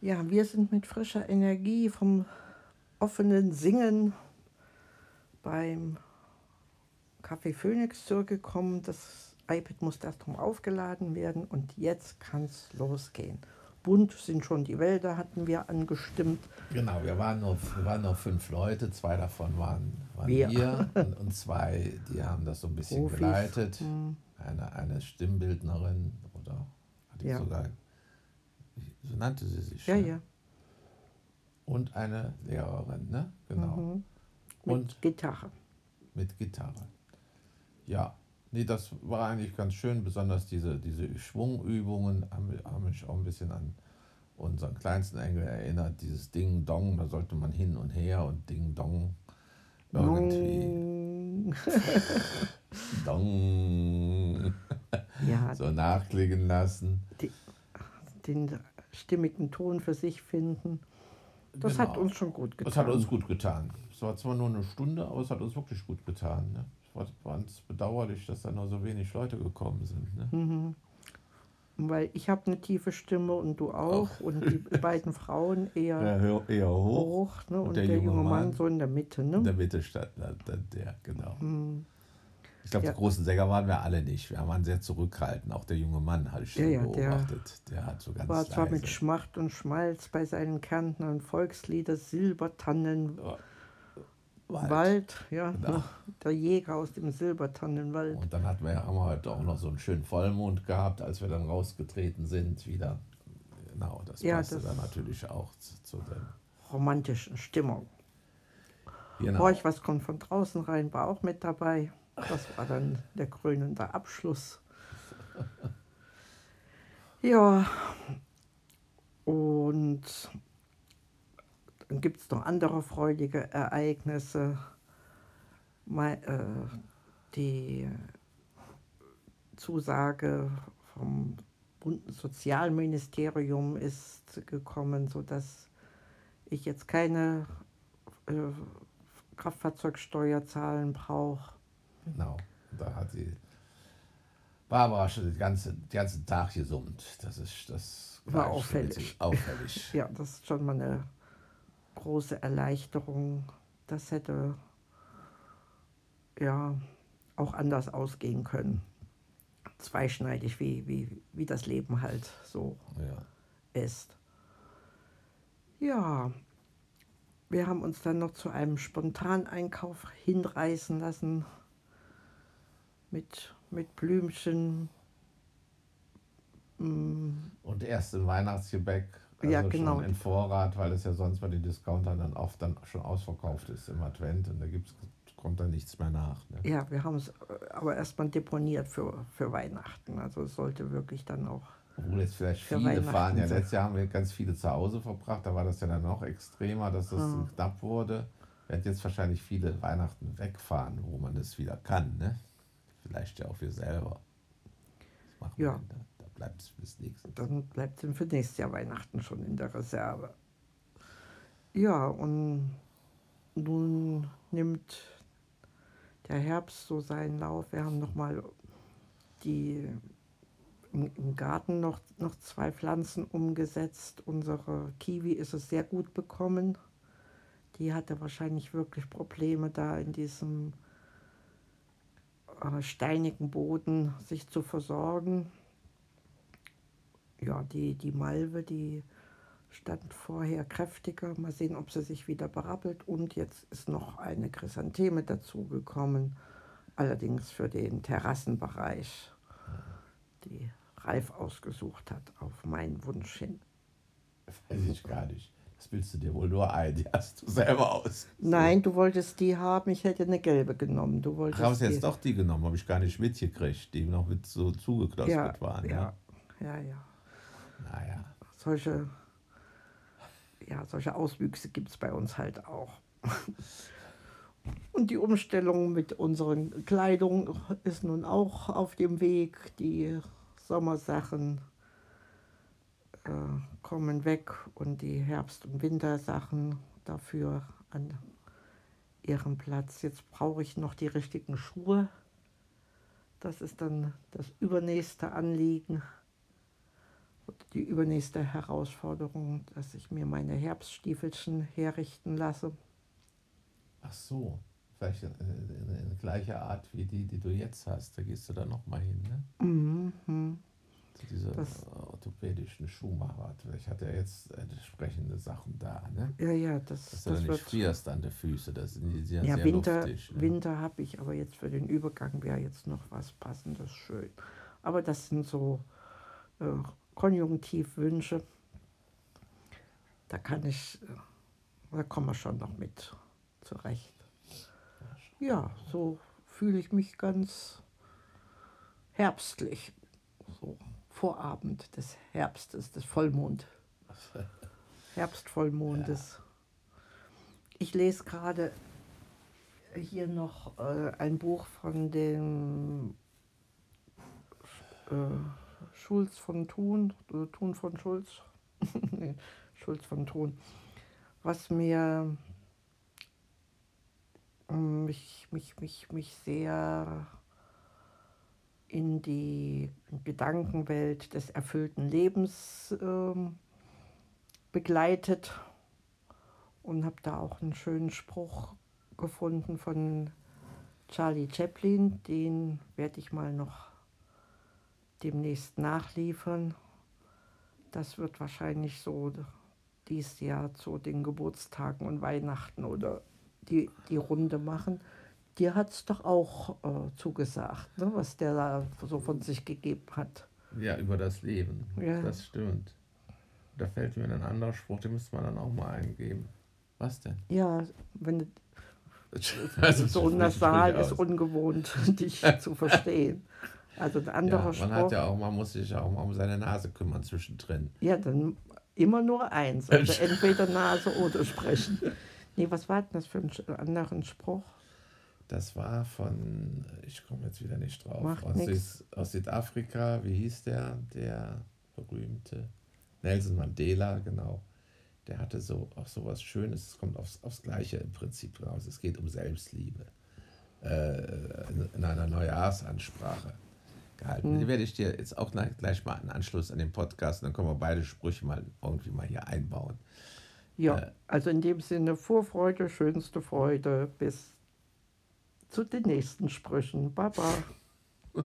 Ja, wir sind mit frischer Energie vom offenen Singen beim Café Phoenix zurückgekommen. Das iPad muss erst drum aufgeladen werden und jetzt kann es losgehen. Bunt sind schon die Wälder, hatten wir angestimmt. Genau, wir waren noch, wir waren noch fünf Leute, zwei davon waren, waren wir, wir und, und, zwei, die haben das so ein bisschen Profis. geleitet. Hm. Eine, eine Stimmbildnerin oder hatte ja. sogar, so nannte sie sich. Ja, ja. Und eine Lehrerin, ne? Genau. Mhm. Mit und Gitarre. Mit Gitarre. Ja, nee, das war eigentlich ganz schön, besonders diese, diese Schwungübungen haben, haben mich auch ein bisschen an unseren kleinsten Engel erinnert. Dieses Ding Dong, da sollte man hin und her und Ding Dong irgendwie. Dong. ja. so nachklingen lassen. Die, den stimmigen Ton für sich finden. Das genau. hat uns schon gut getan. Das hat uns gut getan. Es war zwar nur eine Stunde, aber es hat uns wirklich gut getan. Ne? Es war ganz bedauerlich, dass da nur so wenig Leute gekommen sind. Ne? Mhm. Weil ich habe eine tiefe Stimme und du auch. Ach. Und die beiden Frauen eher, ja, eher hoch. hoch ne? und, und, der, der junge Mann, Mann, so in der Mitte. Ne? In der Mitte stand dann der, genau. Mhm. Ich glaube, ja. die großen Sänger waren wir alle nicht. Wir waren sehr zurückhaltend. Auch der junge Mann hatte ich schon ja, beobachtet. Der, der, hat so ganz War zwar leise. mit Schmacht und Schmalz bei seinen Kärntnern Volkslieder, Silbertannen, oh, Wald. Wald, ja, genau. der Jäger aus dem Silbertannenwald. Und dann hatten wir, haben wir heute auch noch so einen schönen Vollmond gehabt, als wir dann rausgetreten sind wieder. Genau, das ja, passte das dann natürlich auch zu, zu der romantischen Stimmung. Genau. Horch, was kommt von draußen rein, war auch mit dabei. Das war dann der krönende Abschluss. Ja, und dann gibt es noch andere freudige Ereignisse. Äh, die Zusage vom Bundessozialministerium ist gekommen, sodass ich jetzt keine äh, Kraftfahrzeugsteuer zahlen brauche. Genau. Da hat die Barbara schon den ganzen, den ganzen Tag gesummt. Das ist das war auffällig. auffällig. ja, das ist schon mal eine große Erleichterung. Das hätte ja auch anders ausgehen können. Zweischneidig, wie, wie, wie das Leben halt so ja. ist. Ja, wir haben uns dann noch zu einem Spontaneinkauf hinreißen lassen mit, mit Blümchen. Mm. Und erst im Weihnachtsgebäck, also ja, genau. schon in Vorrat, weil es ja sonst bei den Discountern dann oft dann schon ausverkauft ist im Advent und da gibt's, kommt dann nichts mehr nach. Ne? Ja, wir haben es aber erstmal deponiert für, für Weihnachten. Also es sollte wirklich dann auch. Obwohl jetzt vielleicht viele fahren. Ja, letztes Jahr haben wir ganz viele zu Hause verbracht, da war das ja dann noch extremer, dass das hm. knapp wurde. Werden jetzt wahrscheinlich viele Weihnachten wegfahren, wo man das wieder kann. Ne? Vielleicht ja auch wir selber. Das machen ja. wir da, da bleibt es fürs nächste Dann bleibt es für nächstes Jahr Weihnachten schon in der Reserve. Ja, und nun nimmt der Herbst so seinen Lauf. Wir haben nochmal die im, Garten noch, noch zwei Pflanzen umgesetzt. Unsere Kiwi ist es sehr gut bekommen. Die hatte wahrscheinlich wirklich Probleme da in diesem steinigen Boden sich zu versorgen. Ja, die, die Malve, die stand vorher kräftiger. Mal sehen, ob sie sich wieder berappelt. Und jetzt ist noch eine Chrysantheme dazugekommen, allerdings für den Terrassenbereich, die Ralf ausgesucht hat, auf meinen Wunsch hin. Weiß ich gar nicht. Das bildest du dir wohl nur ein, die hast du selber aus. Nein, du wolltest die haben, ich hätte eine gelbe genommen. Du wolltest Ach, hast jetzt doch die genommen, habe ich gar nicht mitgekriegt, die noch mit so zugeklospert ja, waren. Ja, ja, ja. ja. Naja. Solche, ja, solche Auswüchse gibt es bei uns halt auch. Und die Umstellung mit unseren Kleidung ist nun auch auf dem Weg. Die Sommersachen äh, kommen weg und die Herbst- und Wintersachen dafür an ihrem Platz. Jetzt brauche ich noch die richtigen Schuhe. Das ist dann das übernächste Anliegen. die übernächste Herausforderung, dass ich mir meine Herbststiefelchen herrichten lasse. Ach so, vielleicht in, in, in gleicher Art wie die, die du jetzt hast. Da gehst du dann nochmal hin, ne? Mhm. Zu dieser das, orthopädischen Schuhmacher. Ich hatte ja jetzt entsprechende Sachen da, ne? Ja, ja, das Dass du das nicht frierst an den Füßen. Das sind die sehr, ja, sehr Winter, luftig, ne? Winter habe ich, aber jetzt für den Übergang wäre jetzt noch was Passendes schön. Aber das sind so äh, Konjunktivwünsche. Da kann ich, äh, da kommen wir schon noch mit zurecht. Ja, so fühle ich mich ganz herbstlich. So Vorabend des Herbstes, des Vollmond. Herbstvollmondes. Ja. Ich lese gerade hier noch äh, ein Buch von dem äh, Schulz von Thun, äh, Thun von Schulz, nee, Schulz von Thun, was mir mich, mich, mich, mich sehr in die Gedankenwelt des erfüllten Lebens ähm, begleitet und habe da auch einen schönen Spruch gefunden von Charlie Chaplin, den werde ich mal noch demnächst nachliefern. Das wird wahrscheinlich so dies Jahr zu den Geburtstagen und Weihnachten oder die, die Runde machen. Dir hat es doch auch äh, zugesagt, ne, was der da so von sich gegeben hat. Ja, über das Leben. Ja. Das stimmt. Da fällt mir ein anderer Spruch, den müsste man dann auch mal eingeben. Was denn? Ja, wenn also so nasal ist ungewohnt, dich zu verstehen. Also ein anderer ja, man Spruch. Hat ja auch, man muss sich ja auch mal um seine Nase kümmern zwischendrin. Ja, dann immer nur eins. Also entweder Nase oder sprechen. Nee, was war denn das für ein anderen Spruch? Das war von, ich komme jetzt wieder nicht drauf, aus, aus, Südafrika, wie hieß der? Der berühmte Nelson Mandela, genau. Der hatte so auch so was Schönes, es kommt aufs, aufs Gleiche im Prinzip raus. Es geht um Selbstliebe. Äh, in, in, einer Neujahrsansprache gehalten. Mhm. Die werde ich dir jetzt auch gleich mal einen Anschluss an den Podcast, dann können wir beide Sprüche mal irgendwie mal hier einbauen. Ja, äh, also in dem Sinne Vorfreude, schönste Freude. Bis zu den nächsten Sprüchen. Baba.